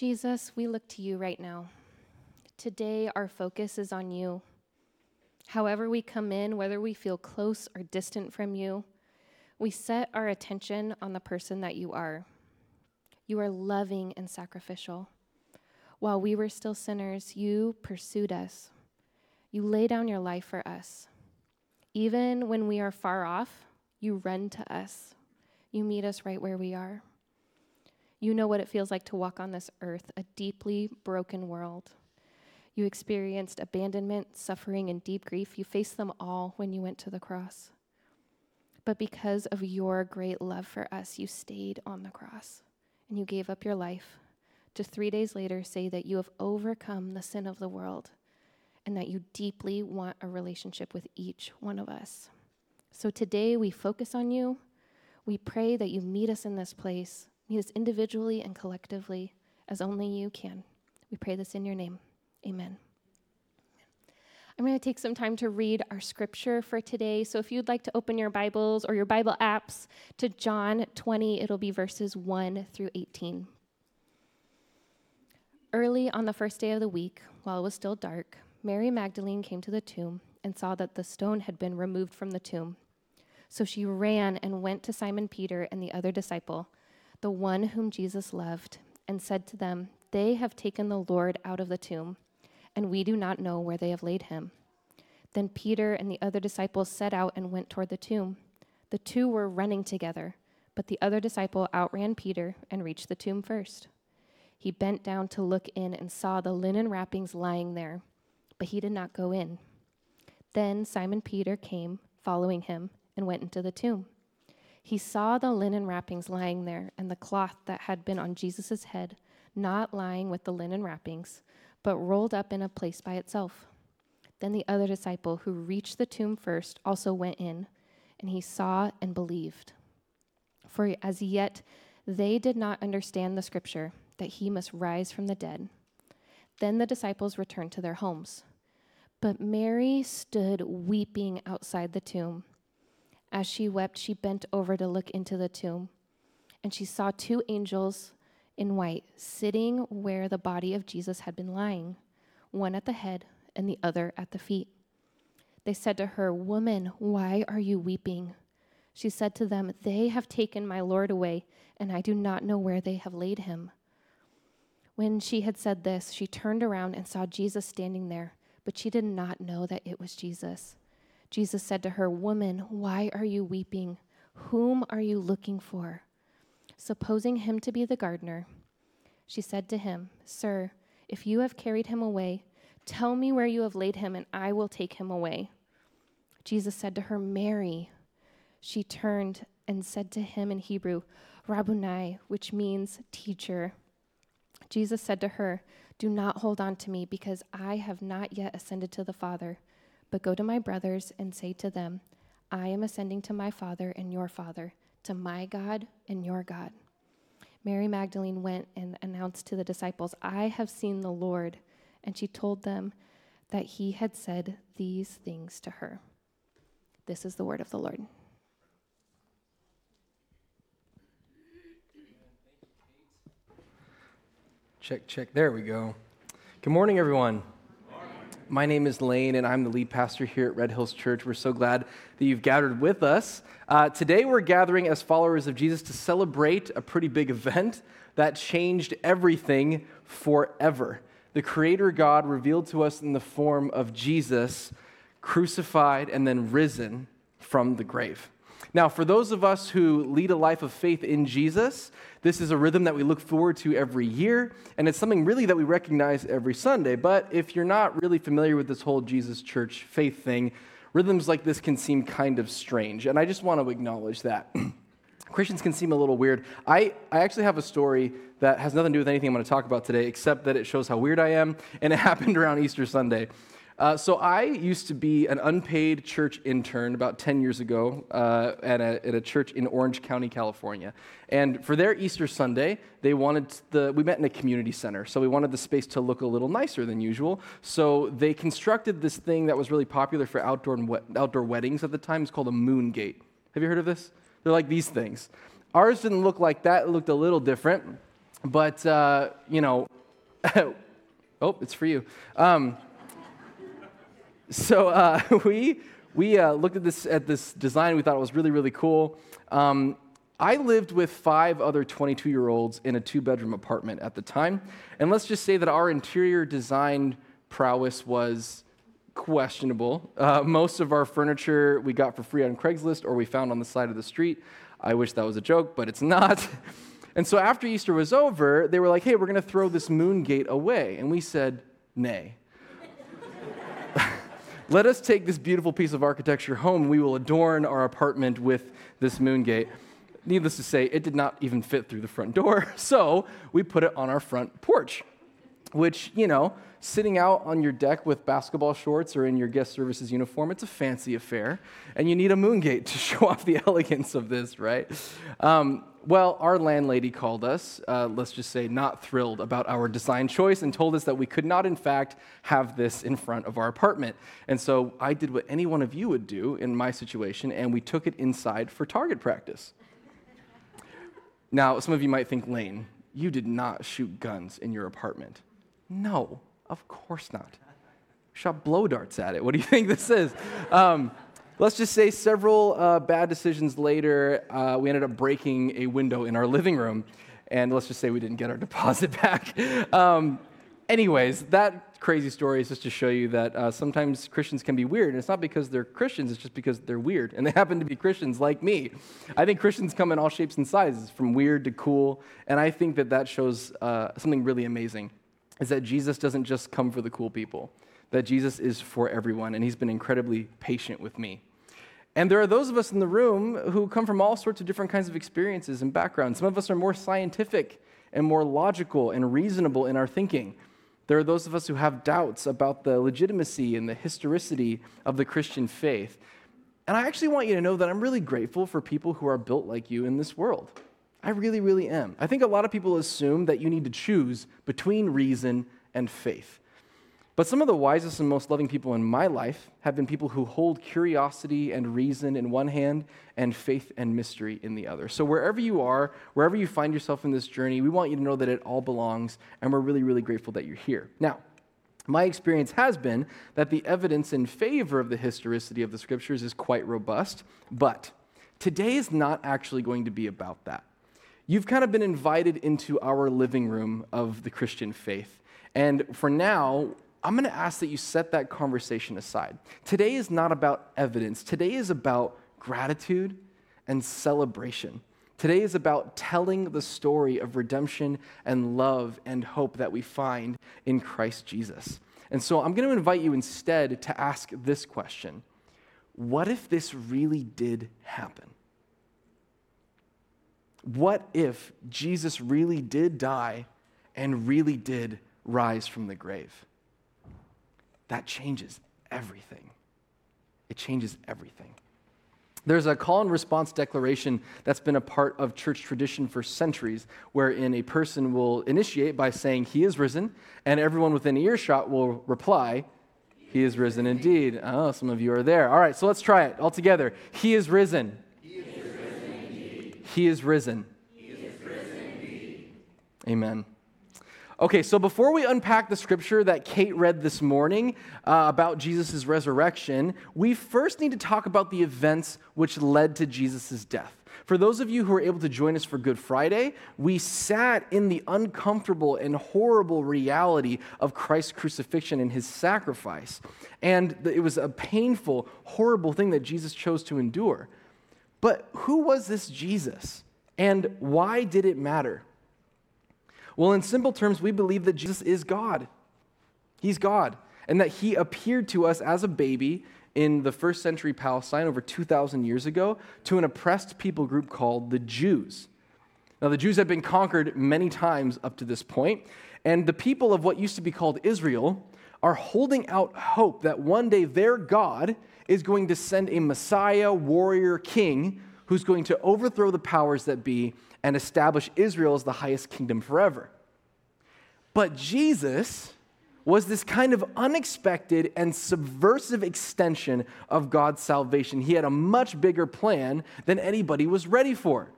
Jesus, we look to you right now. Today, our focus is on you. However, we come in, whether we feel close or distant from you, we set our attention on the person that you are. You are loving and sacrificial. While we were still sinners, you pursued us. You lay down your life for us. Even when we are far off, you run to us. You meet us right where we are. You know what it feels like to walk on this earth, a deeply broken world. You experienced abandonment, suffering, and deep grief. You faced them all when you went to the cross. But because of your great love for us, you stayed on the cross and you gave up your life to three days later say that you have overcome the sin of the world and that you deeply want a relationship with each one of us. So today we focus on you. We pray that you meet us in this place Meet us individually and collectively as only you can. We pray this in your name. Amen. I'm going to take some time to read our scripture for today. So if you'd like to open your Bibles or your Bible apps to John 20, it'll be verses 1 through 18. Early on the first day of the week, while it was still dark, Mary Magdalene came to the tomb and saw that the stone had been removed from the tomb. So she ran and went to Simon Peter and the other disciple the one whom Jesus loved, and said to them, They have taken the Lord out of the tomb, and we do not know where they have laid him. Then Peter and the other disciples set out and went toward the tomb. The two were running together, but the other disciple outran Peter and reached the tomb first. He bent down to look in and saw the linen wrappings lying there, but he did not go in. Then Simon Peter came, following him, and went into the tomb. He saw the linen wrappings lying there and the cloth that had been on Jesus' head, not lying with the linen wrappings, but rolled up in a place by itself. Then the other disciple who reached the tomb first also went in, and he saw and believed. For as yet they did not understand the scripture that he must rise from the dead. Then the disciples returned to their homes. But Mary stood weeping outside the tomb. As she wept, she bent over to look into the tomb, and she saw two angels in white sitting where the body of Jesus had been lying, one at the head and the other at the feet. They said to her, Woman, why are you weeping? She said to them, They have taken my Lord away, and I do not know where they have laid him. When she had said this, she turned around and saw Jesus standing there, but she did not know that it was Jesus. Jesus said to her, Woman, why are you weeping? Whom are you looking for? Supposing him to be the gardener, she said to him, Sir, if you have carried him away, tell me where you have laid him, and I will take him away. Jesus said to her, Mary. She turned and said to him in Hebrew, Rabboni, which means teacher. Jesus said to her, Do not hold on to me, because I have not yet ascended to the Father. But go to my brothers and say to them, I am ascending to my Father and your Father, to my God and your God. Mary Magdalene went and announced to the disciples, I have seen the Lord. And she told them that he had said these things to her. This is the word of the Lord. Check, check. There we go. Good morning, everyone. My name is Lane, and I'm the lead pastor here at Red Hills Church. We're so glad that you've gathered with us. Uh, today, we're gathering as followers of Jesus to celebrate a pretty big event that changed everything forever. The Creator God revealed to us in the form of Jesus, crucified and then risen from the grave. Now, for those of us who lead a life of faith in Jesus, this is a rhythm that we look forward to every year, and it's something really that we recognize every Sunday. But if you're not really familiar with this whole Jesus Church faith thing, rhythms like this can seem kind of strange, and I just want to acknowledge that. Christians can seem a little weird. I, I actually have a story that has nothing to do with anything I'm going to talk about today, except that it shows how weird I am, and it happened around Easter Sunday. Uh, so I used to be an unpaid church intern about 10 years ago uh, at, a, at a church in Orange County, California. And for their Easter Sunday, they wanted the, we met in a community center. So we wanted the space to look a little nicer than usual. So they constructed this thing that was really popular for outdoor, outdoor weddings at the time. It's called a moon gate. Have you heard of this? They're like these things. Ours didn't look like that, it looked a little different. but, uh, you know, oh, it's for you. Um, so uh, we, we uh, looked at this, at this design. We thought it was really, really cool. Um, I lived with five other 22 year olds in a two bedroom apartment at the time. And let's just say that our interior design prowess was questionable. Uh, most of our furniture we got for free on Craigslist or we found on the side of the street. I wish that was a joke, but it's not. and so after Easter was over, they were like, hey, we're going to throw this moon gate away. And we said, nay. Let us take this beautiful piece of architecture home. We will adorn our apartment with this moon gate. Needless to say, it did not even fit through the front door, so we put it on our front porch, which, you know, sitting out on your deck with basketball shorts or in your guest services uniform, it's a fancy affair, and you need a moon gate to show off the elegance of this, right? Um, well, our landlady called us, uh, let's just say not thrilled about our design choice, and told us that we could not, in fact, have this in front of our apartment. And so I did what any one of you would do in my situation, and we took it inside for target practice. Now, some of you might think, Lane, you did not shoot guns in your apartment. No, of course not. Shot blow darts at it. What do you think this is? Um, let's just say several uh, bad decisions later, uh, we ended up breaking a window in our living room. And let's just say we didn't get our deposit back. Um, anyways, that crazy story is just to show you that uh, sometimes Christians can be weird. And it's not because they're Christians, it's just because they're weird. And they happen to be Christians like me. I think Christians come in all shapes and sizes, from weird to cool. And I think that that shows uh, something really amazing is that Jesus doesn't just come for the cool people, that Jesus is for everyone. And he's been incredibly patient with me. And there are those of us in the room who come from all sorts of different kinds of experiences and backgrounds. Some of us are more scientific and more logical and reasonable in our thinking. There are those of us who have doubts about the legitimacy and the historicity of the Christian faith. And I actually want you to know that I'm really grateful for people who are built like you in this world. I really, really am. I think a lot of people assume that you need to choose between reason and faith. But some of the wisest and most loving people in my life have been people who hold curiosity and reason in one hand and faith and mystery in the other. So, wherever you are, wherever you find yourself in this journey, we want you to know that it all belongs, and we're really, really grateful that you're here. Now, my experience has been that the evidence in favor of the historicity of the scriptures is quite robust, but today is not actually going to be about that. You've kind of been invited into our living room of the Christian faith. And for now, I'm going to ask that you set that conversation aside. Today is not about evidence, today is about gratitude and celebration. Today is about telling the story of redemption and love and hope that we find in Christ Jesus. And so I'm going to invite you instead to ask this question What if this really did happen? What if Jesus really did die and really did rise from the grave? that changes everything. It changes everything. There's a call and response declaration that's been a part of church tradition for centuries, wherein a person will initiate by saying, He is risen, and everyone within earshot will reply, He is risen indeed. Oh, some of you are there. All right, so let's try it all together. He is risen. He is risen. He is risen. Amen. Okay, so before we unpack the scripture that Kate read this morning uh, about Jesus' resurrection, we first need to talk about the events which led to Jesus' death. For those of you who were able to join us for Good Friday, we sat in the uncomfortable and horrible reality of Christ's crucifixion and his sacrifice. And it was a painful, horrible thing that Jesus chose to endure. But who was this Jesus? And why did it matter? Well, in simple terms, we believe that Jesus is God. He's God. And that he appeared to us as a baby in the first century Palestine over 2,000 years ago to an oppressed people group called the Jews. Now, the Jews had been conquered many times up to this point, and the people of what used to be called Israel are holding out hope that one day their God is going to send a Messiah, warrior, king who's going to overthrow the powers that be and establish Israel as the highest kingdom forever. But Jesus was this kind of unexpected and subversive extension of God's salvation. He had a much bigger plan than anybody was ready for.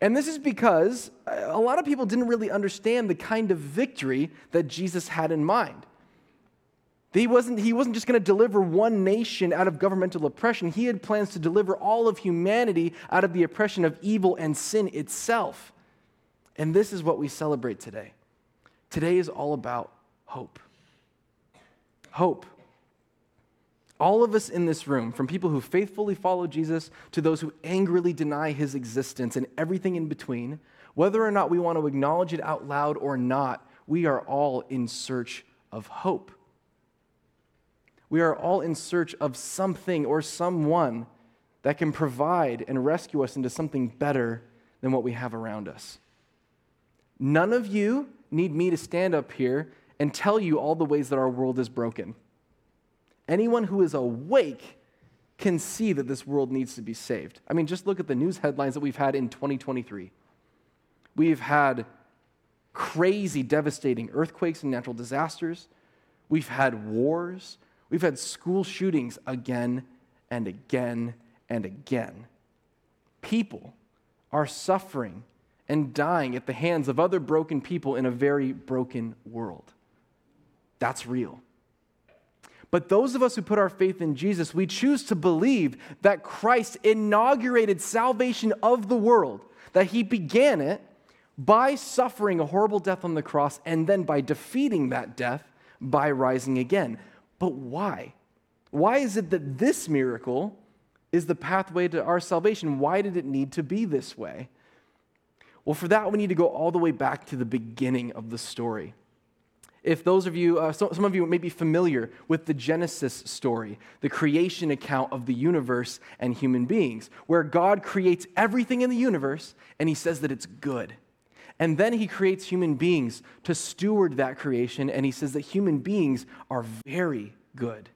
And this is because a lot of people didn't really understand the kind of victory that Jesus had in mind. He wasn't, he wasn't just going to deliver one nation out of governmental oppression. He had plans to deliver all of humanity out of the oppression of evil and sin itself. And this is what we celebrate today. Today is all about hope. Hope. All of us in this room, from people who faithfully follow Jesus to those who angrily deny his existence and everything in between, whether or not we want to acknowledge it out loud or not, we are all in search of hope. We are all in search of something or someone that can provide and rescue us into something better than what we have around us. None of you need me to stand up here and tell you all the ways that our world is broken. Anyone who is awake can see that this world needs to be saved. I mean, just look at the news headlines that we've had in 2023. We've had crazy, devastating earthquakes and natural disasters. We've had wars. We've had school shootings again and again and again. People are suffering and dying at the hands of other broken people in a very broken world. That's real. But those of us who put our faith in Jesus, we choose to believe that Christ inaugurated salvation of the world, that he began it by suffering a horrible death on the cross and then by defeating that death by rising again. But why? Why is it that this miracle is the pathway to our salvation? Why did it need to be this way? Well, for that, we need to go all the way back to the beginning of the story. If those of you, uh, so, some of you may be familiar with the Genesis story, the creation account of the universe and human beings, where God creates everything in the universe and he says that it's good. And then he creates human beings to steward that creation, and he says that human beings are very good.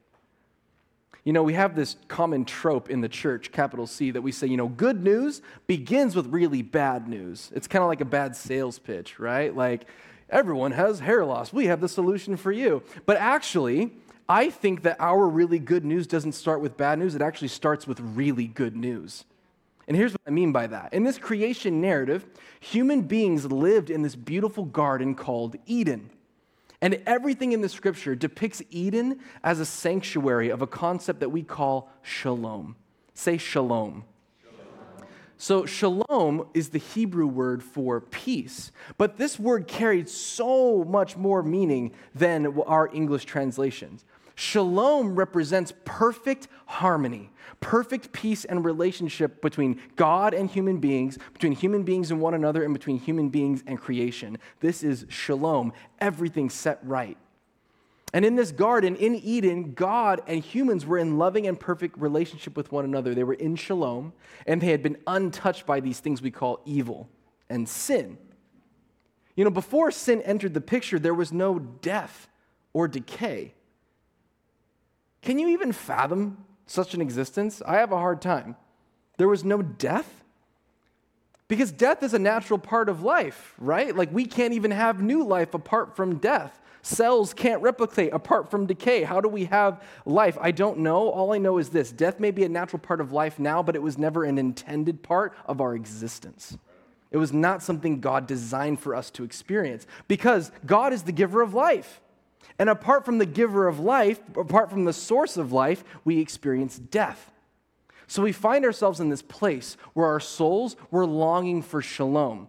You know, we have this common trope in the church, capital C, that we say, you know, good news begins with really bad news. It's kind of like a bad sales pitch, right? Like, everyone has hair loss. We have the solution for you. But actually, I think that our really good news doesn't start with bad news, it actually starts with really good news. And here's what I mean by that. In this creation narrative, human beings lived in this beautiful garden called Eden. And everything in the scripture depicts Eden as a sanctuary of a concept that we call shalom. Say shalom. So, shalom is the Hebrew word for peace. But this word carried so much more meaning than our English translations. Shalom represents perfect harmony, perfect peace and relationship between God and human beings, between human beings and one another, and between human beings and creation. This is shalom, everything set right. And in this garden, in Eden, God and humans were in loving and perfect relationship with one another. They were in shalom, and they had been untouched by these things we call evil and sin. You know, before sin entered the picture, there was no death or decay. Can you even fathom such an existence? I have a hard time. There was no death? Because death is a natural part of life, right? Like we can't even have new life apart from death. Cells can't replicate apart from decay. How do we have life? I don't know. All I know is this death may be a natural part of life now, but it was never an intended part of our existence. It was not something God designed for us to experience because God is the giver of life. And apart from the giver of life, apart from the source of life, we experience death. So we find ourselves in this place where our souls were longing for shalom.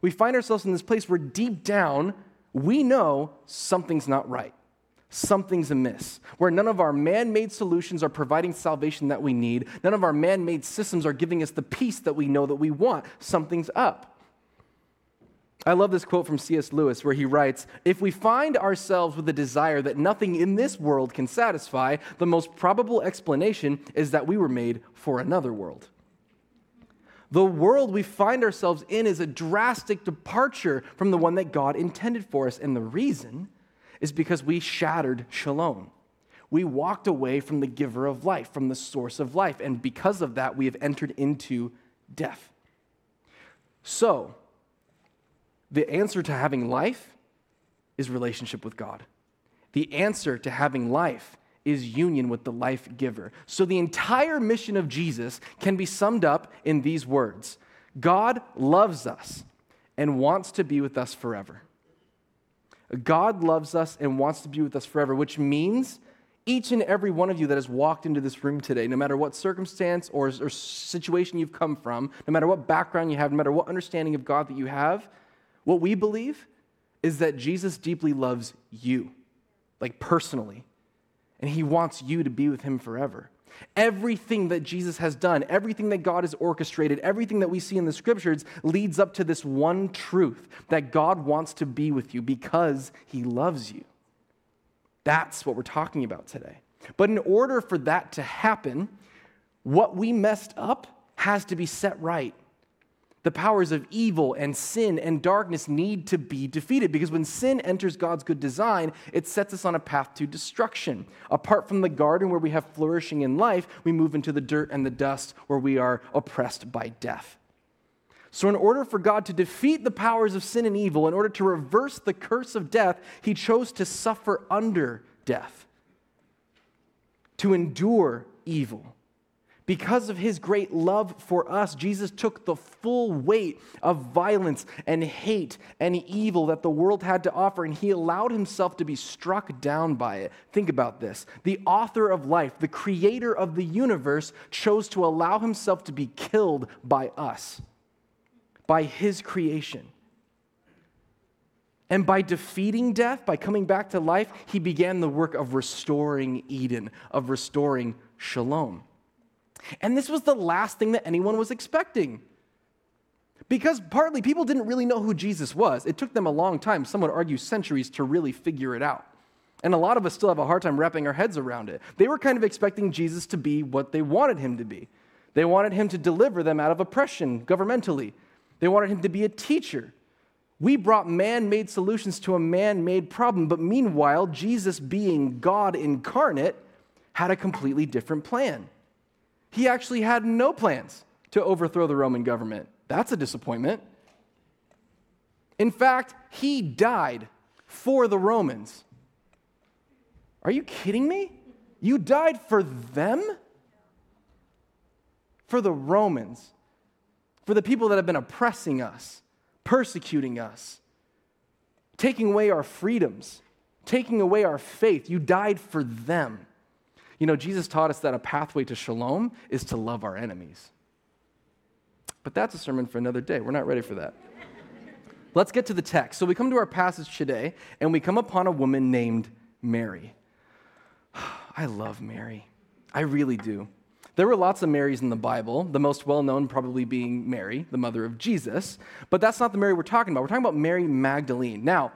We find ourselves in this place where deep down we know something's not right. Something's amiss. Where none of our man made solutions are providing salvation that we need. None of our man made systems are giving us the peace that we know that we want. Something's up. I love this quote from C.S. Lewis where he writes If we find ourselves with a desire that nothing in this world can satisfy, the most probable explanation is that we were made for another world. The world we find ourselves in is a drastic departure from the one that God intended for us. And the reason is because we shattered shalom. We walked away from the giver of life, from the source of life. And because of that, we have entered into death. So, the answer to having life is relationship with God. The answer to having life is union with the life giver. So the entire mission of Jesus can be summed up in these words God loves us and wants to be with us forever. God loves us and wants to be with us forever, which means each and every one of you that has walked into this room today, no matter what circumstance or, or, situation you've come from, no matter what background you have, no matter what understanding of God that you have, what we believe is that Jesus deeply loves you, like personally, and he wants you to be with him forever. Everything that Jesus has done, everything that God has orchestrated, everything that we see in the scriptures leads up to this one truth that God wants to be with you because he loves you. That's what we're talking about today. But in order for that to happen, what we messed up has to be set right. The powers of evil and sin and darkness need to be defeated because when sin enters God's good design, it sets us on a path to destruction. Apart from the garden where we have flourishing in life, we move into the dirt and the dust where we are oppressed by death. So, in order for God to defeat the powers of sin and evil, in order to reverse the curse of death, he chose to suffer under death, to endure evil because of his great love for us, Jesus took the full weight of violence and hate and evil that the world had to offer, and he allowed himself to be struck down by it. Think about this. The author of life, the creator of the universe, chose to allow himself to be killed by us, by his creation. And by defeating death, by coming back to life, he began the work of restoring Eden, of restoring shalom. And this was the last thing that anyone was expecting. Because partly people didn't really know who Jesus was. It took them a long time, some would argue centuries, to really figure it out. And a lot of us still have a hard time wrapping our heads around it. They were kind of expecting Jesus to be what they wanted him to be. They wanted him to deliver them out of oppression governmentally, they wanted him to be a teacher. We brought man made solutions to a man made problem, but meanwhile, Jesus, being God incarnate, had a completely different plan he actually had no plans to overthrow the Roman government. That's a disappointment. In fact, he died for the Romans. Are you kidding me? You died for them? For the Romans, for the people that have been oppressing us, persecuting us, taking away our freedoms, taking away our faith. You died for them. You know, Jesus taught us that a pathway to shalom is to love our enemies. But that's a sermon for another day. We're not ready for that. Let's get to the text. So we come to our passage today, and we come upon a woman named Mary. I love Mary. I really do. There were lots of Marys in the Bible, the most well known probably being Mary, the mother of Jesus. But that's not the Mary we're talking about. We're talking about Mary Magdalene. Now,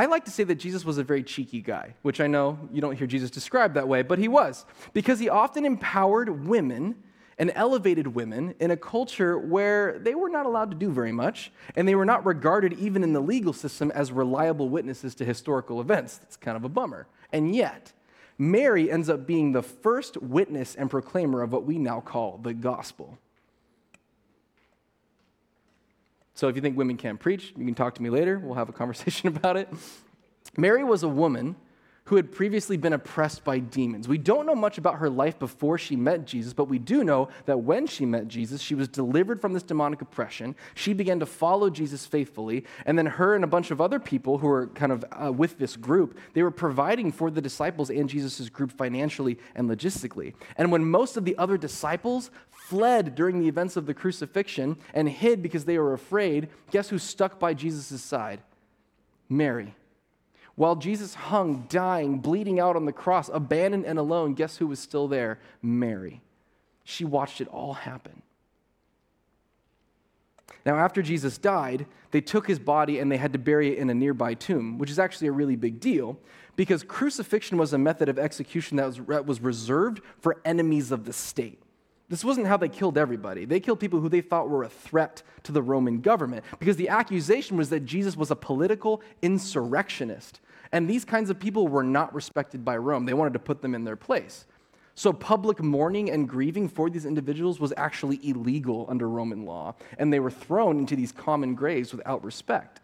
I like to say that Jesus was a very cheeky guy, which I know you don't hear Jesus described that way, but he was, because he often empowered women and elevated women in a culture where they were not allowed to do very much, and they were not regarded, even in the legal system, as reliable witnesses to historical events. That's kind of a bummer. And yet, Mary ends up being the first witness and proclaimer of what we now call the gospel. So if you think women can't preach, you can talk to me later. We'll have a conversation about it. Mary was a woman who had previously been oppressed by demons. We don't know much about her life before she met Jesus, but we do know that when she met Jesus, she was delivered from this demonic oppression. She began to follow Jesus faithfully, and then her and a bunch of other people who were kind of uh, with this group, they were providing for the disciples and Jesus' group financially and logistically. And when most of the other disciples fled during the events of the crucifixion and hid because they were afraid, guess who stuck by Jesus' side? Mary. While Jesus hung, dying, bleeding out on the cross, abandoned and alone, guess who was still there? Mary. She watched it all happen. Now, after Jesus died, they took his body and they had to bury it in a nearby tomb, which is actually a really big deal because crucifixion was a method of execution that was, was reserved for enemies of the state. This wasn't how they killed everybody. They killed people who they thought were a threat to the Roman government because the accusation was that Jesus was a political insurrectionist. And these kinds of people were not respected by Rome. They wanted to put them in their place. So, public mourning and grieving for these individuals was actually illegal under Roman law, and they were thrown into these common graves without respect.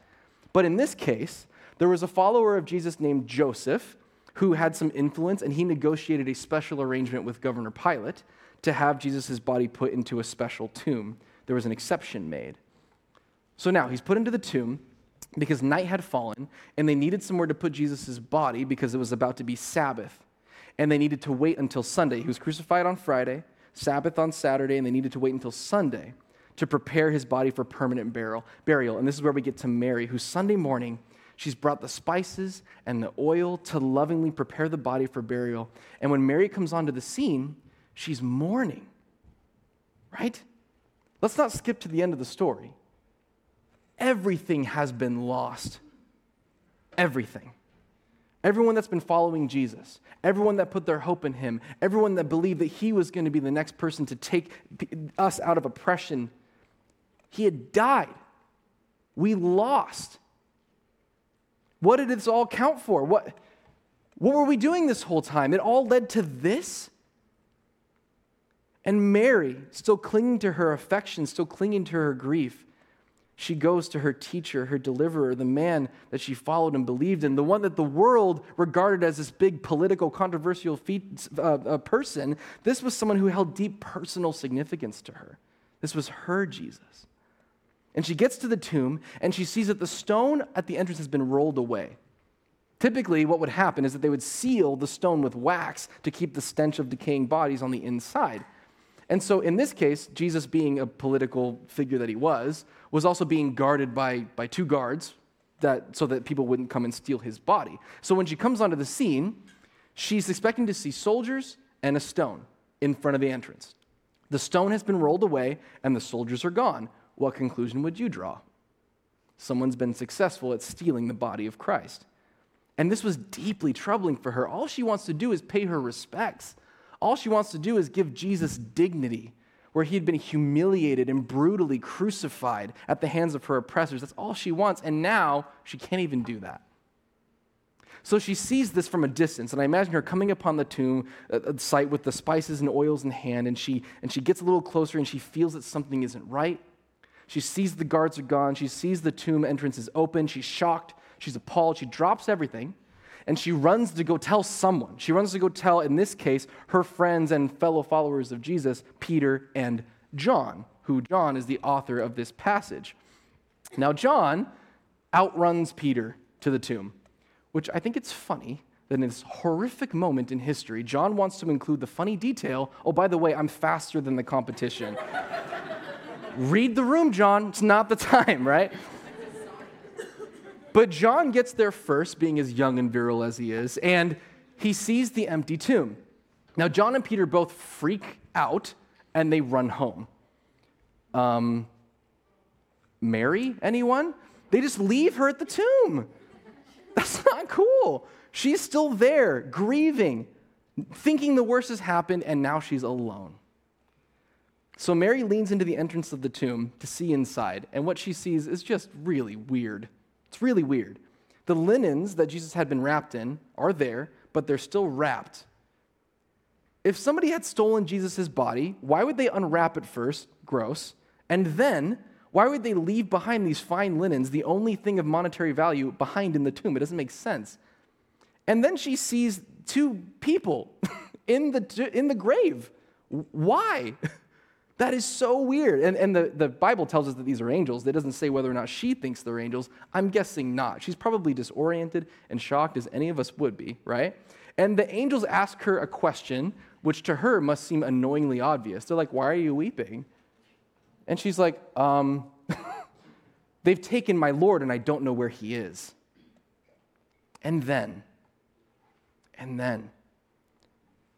But in this case, there was a follower of Jesus named Joseph who had some influence, and he negotiated a special arrangement with Governor Pilate to have Jesus' body put into a special tomb there was an exception made. So now he's put into the tomb because night had fallen and they needed somewhere to put Jesus' body because it was about to be Sabbath. And they needed to wait until Sunday. He was crucified on Friday, Sabbath on Saturday, and they needed to wait until Sunday to prepare his body for permanent burial. And this is where we get to Mary, who Sunday morning, she's brought the spices and the oil to lovingly prepare the body for burial. And when Mary comes onto the scene, she's mourning, right? Let's not skip to the end of the story. Everything has been lost. Everything. Everyone that's been following Jesus, everyone that put their hope in him, everyone that believed that he was going to be the next person to take us out of oppression, he had died. We lost. What did this all count for? What, what were we doing this whole time? It all led to this? And Mary, still clinging to her affection, still clinging to her grief, she goes to her teacher, her deliverer, the man that she followed and believed in, the one that the world regarded as this big political, controversial feat, uh, uh, person. This was someone who held deep personal significance to her. This was her Jesus. And she gets to the tomb and she sees that the stone at the entrance has been rolled away. Typically, what would happen is that they would seal the stone with wax to keep the stench of decaying bodies on the inside. And so, in this case, Jesus, being a political figure that he was, was also being guarded by, by two guards that, so that people wouldn't come and steal his body. So, when she comes onto the scene, she's expecting to see soldiers and a stone in front of the entrance. The stone has been rolled away and the soldiers are gone. What conclusion would you draw? Someone's been successful at stealing the body of Christ. And this was deeply troubling for her. All she wants to do is pay her respects. All she wants to do is give Jesus dignity, where he had been humiliated and brutally crucified at the hands of her oppressors. That's all she wants. And now she can't even do that. So she sees this from a distance, and I imagine her coming upon the tomb uh, uh, site with the spices and oils in hand, and she, and she gets a little closer and she feels that something isn't right. She sees the guards are gone. She sees the tomb entrance is open. She's shocked. She's appalled. She drops everything and she runs to go tell someone. She runs to go tell, in this case, her friends and fellow followers of Jesus, Peter and John, who John is the author of this passage. Now, John outruns Peter to the tomb, which I think it's funny that in this horrific moment in history, John wants to include the funny detail oh, by the way, I'm faster than the competition. Read the room, John. It's not the time, right? But John gets there first, being as young and virile as he is, and he sees the empty tomb. Now, John and Peter both freak out and they run home. Um, Mary, anyone? They just leave her at the tomb. That's not cool. She's still there, grieving, thinking the worst has happened, and now she's alone. So Mary leans into the entrance of the tomb to see inside, and what she sees is just really weird. It's really weird. The linens that Jesus had been wrapped in are there, but they're still wrapped. If somebody had stolen Jesus' body, why would they unwrap it first? Gross. And then, why would they leave behind these fine linens, the only thing of monetary value, behind in the tomb? It doesn't make sense. And then she sees two people in the, in the grave. Why? That is so weird. And, and the, the Bible tells us that these are angels. It doesn't say whether or not she thinks they're angels. I'm guessing not. She's probably disoriented and shocked as any of us would be, right? And the angels ask her a question, which to her must seem annoyingly obvious. They're like, Why are you weeping? And she's like, um, They've taken my Lord, and I don't know where he is. And then, and then,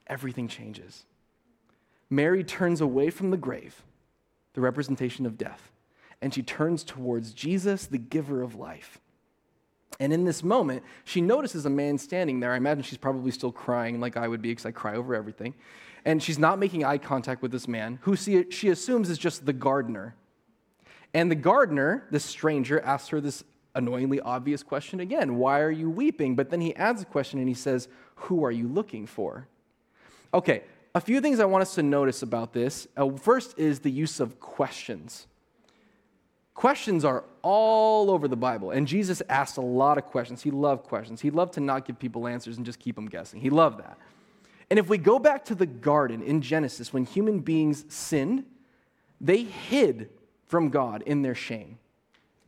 everything changes. Mary turns away from the grave, the representation of death, and she turns towards Jesus, the giver of life. And in this moment, she notices a man standing there. I imagine she's probably still crying like I would be because I cry over everything. And she's not making eye contact with this man, who she assumes is just the gardener. And the gardener, this stranger, asks her this annoyingly obvious question again Why are you weeping? But then he adds a question and he says, Who are you looking for? Okay, a few things I want us to notice about this. Uh, first is the use of questions. Questions are all over the Bible, and Jesus asked a lot of questions. He loved questions. He loved to not give people answers and just keep them guessing. He loved that. And if we go back to the garden in Genesis, when human beings sinned, they hid from God in their shame.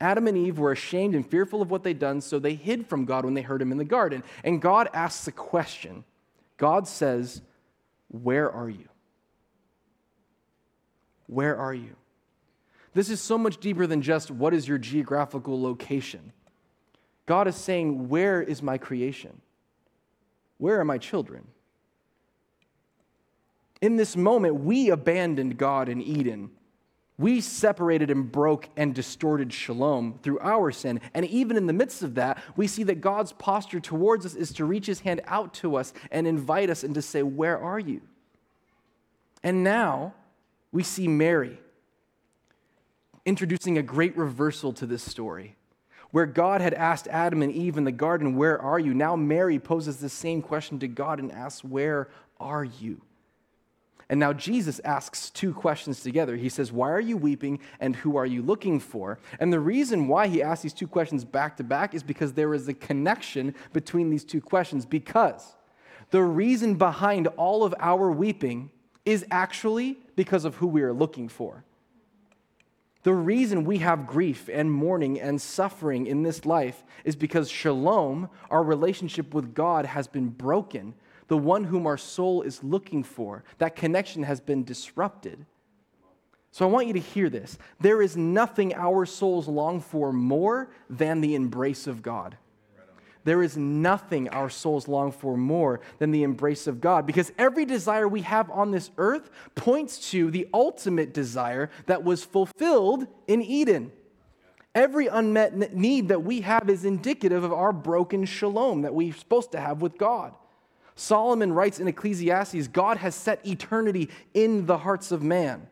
Adam and Eve were ashamed and fearful of what they'd done, so they hid from God when they heard him in the garden. And God asks a question. God says, Where are you? Where are you? This is so much deeper than just what is your geographical location. God is saying, Where is my creation? Where are my children? In this moment, we abandoned God in Eden. We separated and broke and distorted shalom through our sin. And even in the midst of that, we see that God's posture towards us is to reach his hand out to us and invite us and to say, Where are you? And now we see Mary introducing a great reversal to this story. Where God had asked Adam and Eve in the garden, Where are you? Now Mary poses the same question to God and asks, Where are you? And now Jesus asks two questions together. He says, Why are you weeping and who are you looking for? And the reason why he asks these two questions back to back is because there is a connection between these two questions. Because the reason behind all of our weeping is actually because of who we are looking for. The reason we have grief and mourning and suffering in this life is because shalom, our relationship with God, has been broken the one whom our soul is looking for. That connection has been disrupted. So I want you to hear this. There is nothing our souls long for more than the embrace of God. There is nothing our souls long for more than the embrace of God because every desire we have on this earth points to the ultimate desire that was fulfilled in Eden. Every unmet need that we have is indicative of our broken shalom that we're supposed to have with God. Solomon writes in Ecclesiastes God has set eternity in the hearts of man.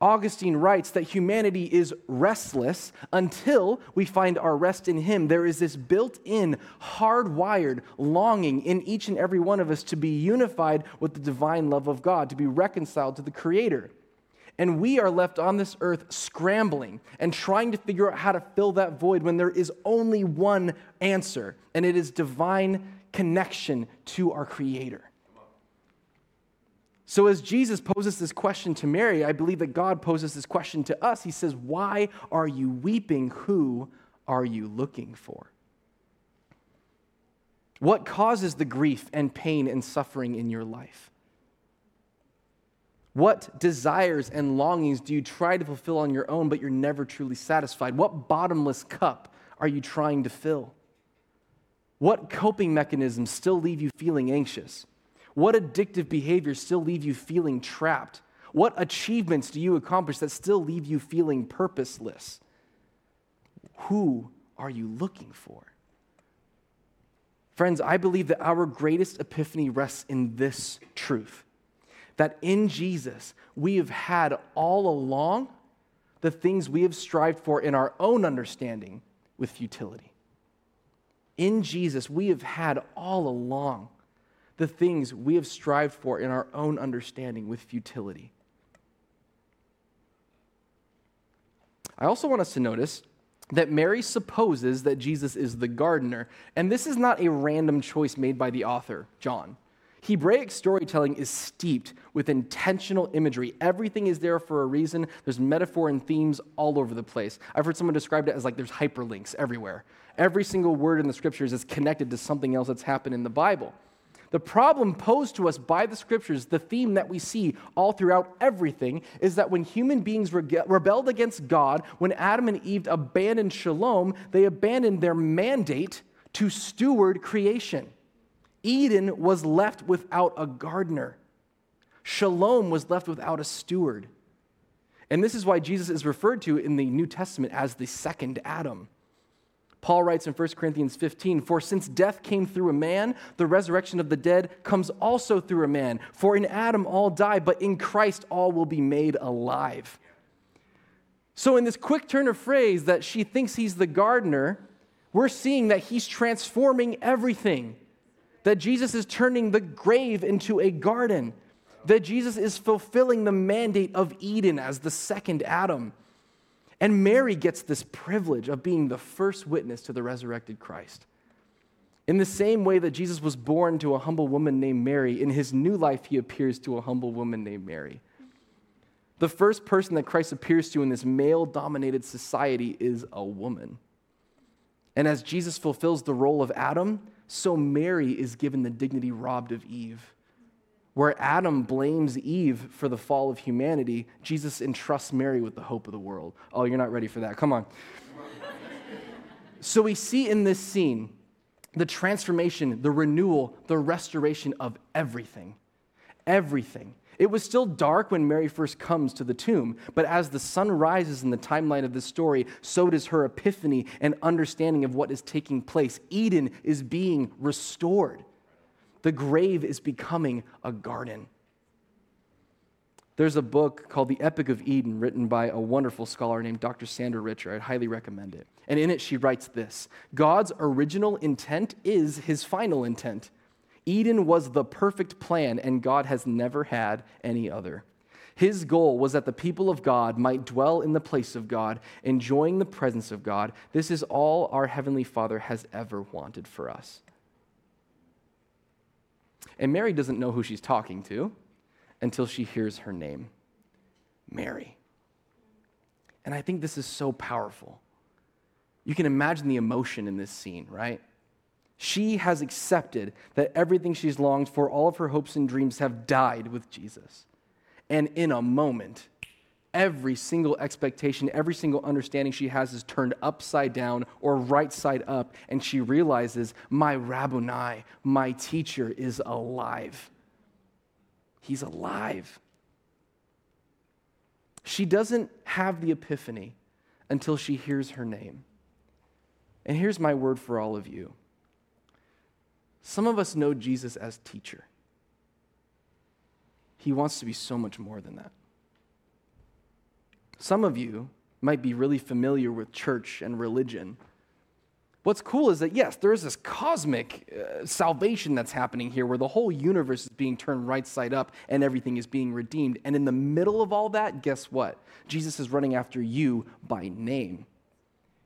Augustine writes that humanity is restless until we find our rest in Him. There is this built in, hardwired longing in each and every one of us to be unified with the divine love of God, to be reconciled to the Creator. And we are left on this earth scrambling and trying to figure out how to fill that void when there is only one answer, and it is divine connection to our Creator. So, as Jesus poses this question to Mary, I believe that God poses this question to us. He says, Why are you weeping? Who are you looking for? What causes the grief and pain and suffering in your life? What desires and longings do you try to fulfill on your own, but you're never truly satisfied? What bottomless cup are you trying to fill? What coping mechanisms still leave you feeling anxious? What addictive behaviors still leave you feeling trapped? What achievements do you accomplish that still leave you feeling purposeless? Who are you looking for? Friends, I believe that our greatest epiphany rests in this truth that in Jesus, we have had all along the things we have strived for in our own understanding with futility in Jesus, we have had all along the things we have strived for in our own understanding with futility. I also want us to notice that Mary supposes that Jesus is the gardener, and this is not a random choice made by the author, John. Hebraic storytelling is steeped with intentional imagery. Everything is there for a reason. There's metaphor and themes all over the place. I've heard someone describe it as like there's hyperlinks everywhere. Every single word in the scriptures is connected to something else that's happened in the Bible. The problem posed to us by the scriptures, the theme that we see all throughout everything, is that when human beings rebelled against God, when Adam and Eve abandoned shalom, they abandoned their mandate to steward creation. Eden was left without a gardener, shalom was left without a steward. And this is why Jesus is referred to in the New Testament as the second Adam. Paul writes in 1 Corinthians 15, For since death came through a man, the resurrection of the dead comes also through a man. For in Adam all die, but in Christ all will be made alive. So, in this quick turn of phrase that she thinks he's the gardener, we're seeing that he's transforming everything. That Jesus is turning the grave into a garden. That Jesus is fulfilling the mandate of Eden as the second Adam. And Mary gets this privilege of being the first witness to the resurrected Christ. In the same way that Jesus was born to a humble woman named Mary, in his new life, he appears to a humble woman named Mary. The first person that Christ appears to in this male dominated society is a woman. And as Jesus fulfills the role of Adam, so Mary is given the dignity robbed of Eve. Where Adam blames Eve for the fall of humanity, Jesus entrusts Mary with the hope of the world. Oh, you're not ready for that. Come on. so we see in this scene the transformation, the renewal, the restoration of everything. Everything. It was still dark when Mary first comes to the tomb, but as the sun rises in the timeline of this story, so does her epiphany and understanding of what is taking place. Eden is being restored, the grave is becoming a garden. There's a book called The Epic of Eden written by a wonderful scholar named Dr. Sandra Richter. I'd highly recommend it. And in it, she writes this God's original intent is his final intent. Eden was the perfect plan, and God has never had any other. His goal was that the people of God might dwell in the place of God, enjoying the presence of God. This is all our Heavenly Father has ever wanted for us. And Mary doesn't know who she's talking to until she hears her name Mary. And I think this is so powerful. You can imagine the emotion in this scene, right? She has accepted that everything she's longed for, all of her hopes and dreams have died with Jesus. And in a moment, every single expectation, every single understanding she has is turned upside down or right side up, and she realizes, My Rabboni, my teacher, is alive. He's alive. She doesn't have the epiphany until she hears her name. And here's my word for all of you some of us know Jesus as teacher. He wants to be so much more than that. Some of you might be really familiar with church and religion. What's cool is that, yes, there is this cosmic uh, salvation that's happening here where the whole universe is being turned right side up and everything is being redeemed. And in the middle of all that, guess what? Jesus is running after you by name.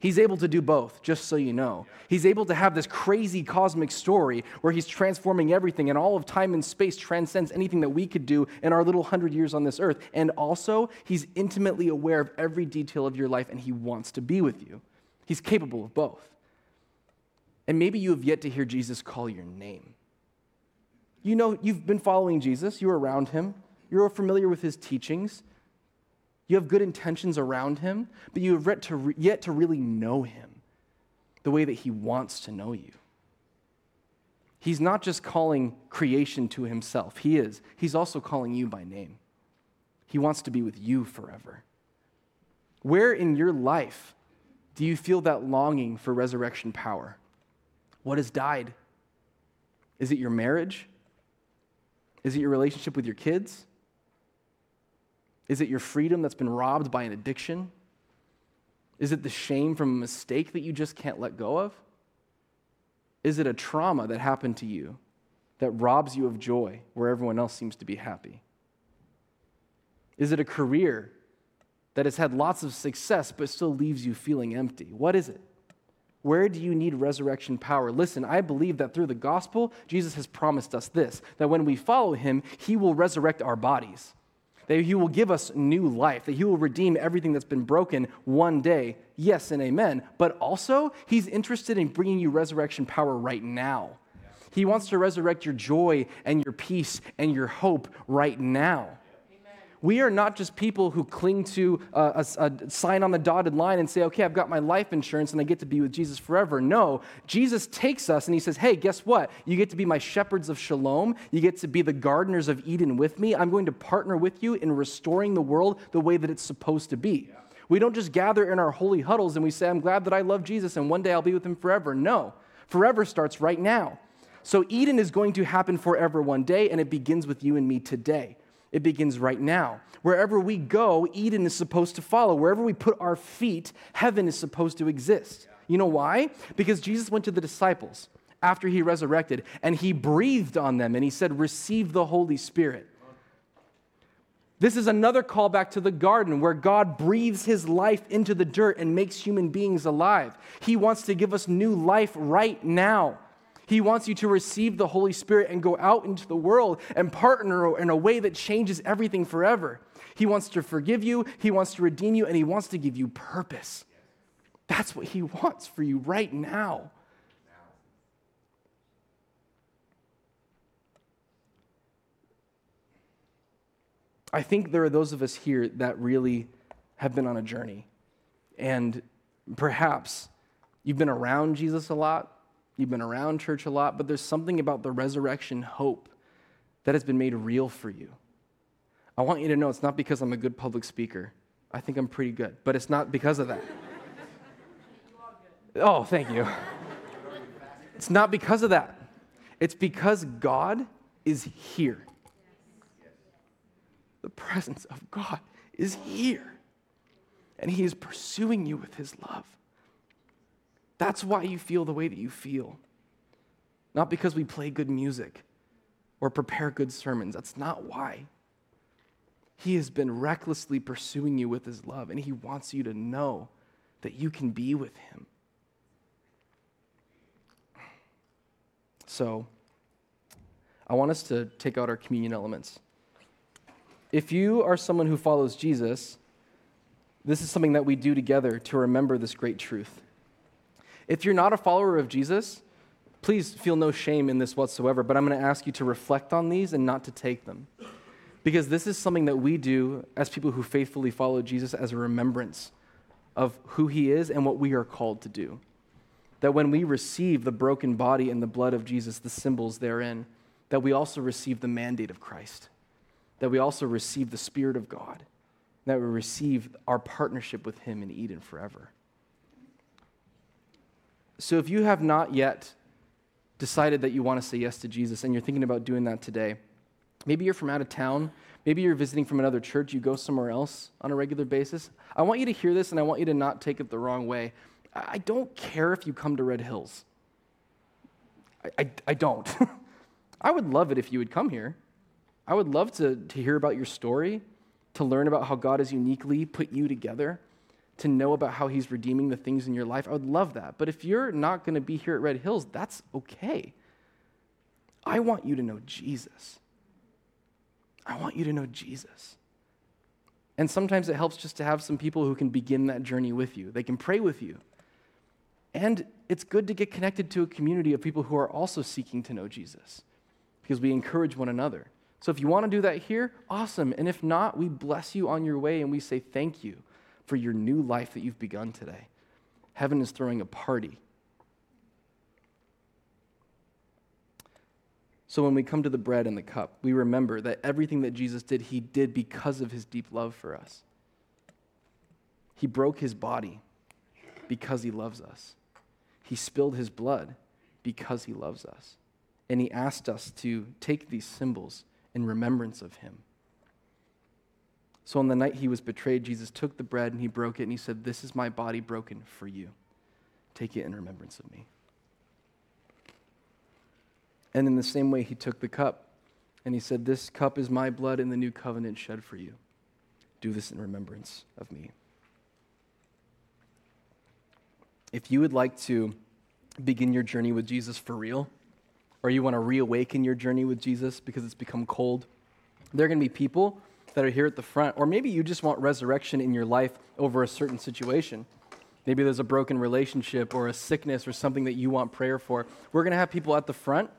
He's able to do both, just so you know. He's able to have this crazy cosmic story where he's transforming everything, and all of time and space transcends anything that we could do in our little hundred years on this earth. And also, he's intimately aware of every detail of your life, and he wants to be with you. He's capable of both. And maybe you have yet to hear Jesus call your name. You know, you've been following Jesus, you're around him, you're familiar with his teachings. You have good intentions around him, but you have yet to, re- yet to really know him the way that he wants to know you. He's not just calling creation to himself, he is. He's also calling you by name. He wants to be with you forever. Where in your life do you feel that longing for resurrection power? What has died? Is it your marriage? Is it your relationship with your kids? Is it your freedom that's been robbed by an addiction? Is it the shame from a mistake that you just can't let go of? Is it a trauma that happened to you that robs you of joy where everyone else seems to be happy? Is it a career that has had lots of success but still leaves you feeling empty? What is it? Where do you need resurrection power? Listen, I believe that through the gospel, Jesus has promised us this that when we follow him, he will resurrect our bodies that He will give us new life, that He will redeem everything that's been broken one day. Yes and amen. But also, He's interested in bringing you resurrection power right now. He wants to resurrect your joy and your peace and your hope right now. We are not just people who cling to a, a, a, sign on the dotted line and say, okay, I've got my life insurance and I get to be with Jesus forever. No, Jesus takes us and he says, hey, guess what? You get to be my shepherds of shalom. You get to be the gardeners of Eden with me. I'm going to partner with you in restoring the world the way that it's supposed to be. We don't just gather in our holy huddles and we say, I'm glad that I love Jesus and one day I'll be with him forever. No, forever starts right now. So Eden is going to happen forever one day, and it begins with you and me today. It begins right now. Wherever we go, Eden is supposed to follow. Wherever we put our feet, heaven is supposed to exist. You know why? Because Jesus went to the disciples after he resurrected and he breathed on them and he said, Receive the Holy Spirit. This is another callback to the garden where God breathes his life into the dirt and makes human beings alive. He wants to give us new life right now. He wants you to receive the Holy Spirit and go out into the world and partner in a way that changes everything forever. He wants to forgive you, He wants to redeem you, and He wants to give you purpose. That's what He wants for you right now. I think there are those of us here that really have been on a journey. And perhaps you've been around Jesus a lot, you've been around church a lot, but there's something about the resurrection hope that has been made real for you. I want you to know it's not because I'm a good public speaker. I think I'm pretty good, but it's not because of that. Oh, thank you. It's not because of that. It's because God is here. The presence of God is here. And He is pursuing you with His love. That's why you feel the way that you feel. Not because we play good music or prepare good sermons. That's not why. He has been recklessly pursuing you with His love, and He wants you to know that you can be with Him. So, I want us to take out our communion elements. If you are someone who follows Jesus, this is something that we do together to remember this great truth. If you're not a follower of Jesus, please feel no shame in this whatsoever, but I'm going to ask you to reflect on these and not to take them. Because this is something that we do as people who faithfully follow Jesus as a remembrance of who he is and what we are called to do. That when we receive the broken body and the blood of Jesus, the symbols therein, that we also receive the mandate of Christ that we also receive the Spirit of God, that we receive our partnership with Him in Eden forever. So if you have not yet decided that you want to say yes to Jesus and you're thinking about doing that today, maybe you're from out of town, maybe you're visiting from another church, you go somewhere else on a regular basis. I want you to hear this and I want you to not take it the wrong way. I don't care if you come to Red Hills. I, I, I don't. I would love it if you would come here. I would love to, to hear about your story, to learn about how God has uniquely put you together, to know about how He's redeeming the things in your life. I would love that. But if you're not going to be here at Red Hills, that's okay. I want you to know Jesus. I want you to know Jesus. And sometimes it helps just to have some people who can begin that journey with you. They can pray with you. And it's good to get connected to a community of people who are also seeking to know Jesus because we encourage one another. So if you want to do that here, awesome. And if not, we bless you on your way and we say thank you for your new life that you've begun today. Heaven is throwing a party. So when we come to the bread and the cup, we remember that everything that Jesus did, he did because of his deep love for us. He broke his body because he loves us. He spilled his blood because he loves us. And he asked us to take these symbols in remembrance of him. So on the night he was betrayed, Jesus took the bread and he broke it and he said, This is my body broken for you. Take it in remembrance of me. And in the same way, he took the cup and he said, This cup is my blood in the new covenant shed for you. Do this in remembrance of me. If you would like to begin your journey with Jesus for real, or you want to reawaken your journey with Jesus because it's become cold, there are going to be people that are here at the front, or maybe you just want resurrection in your life over a certain situation. Maybe there's a broken relationship or a sickness or something that you want prayer for. We're going to have people at the front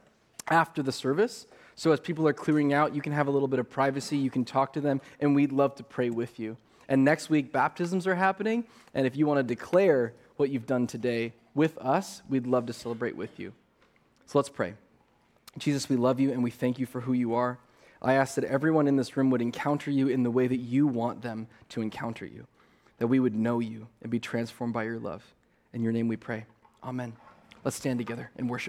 after the service. So as people are clearing out, you can have a little bit of privacy, you can talk to them, and we'd love to pray with you. And next week, baptisms are happening. And if you want to declare what you've done today with us, we'd love to celebrate with you. So let's pray. Jesus, we love you and we thank you for who you are. I ask that everyone in this room would encounter you in the way that you want them to encounter you, that we would know you and be transformed by your love. In your name we pray. Amen. Let's stand together and worship.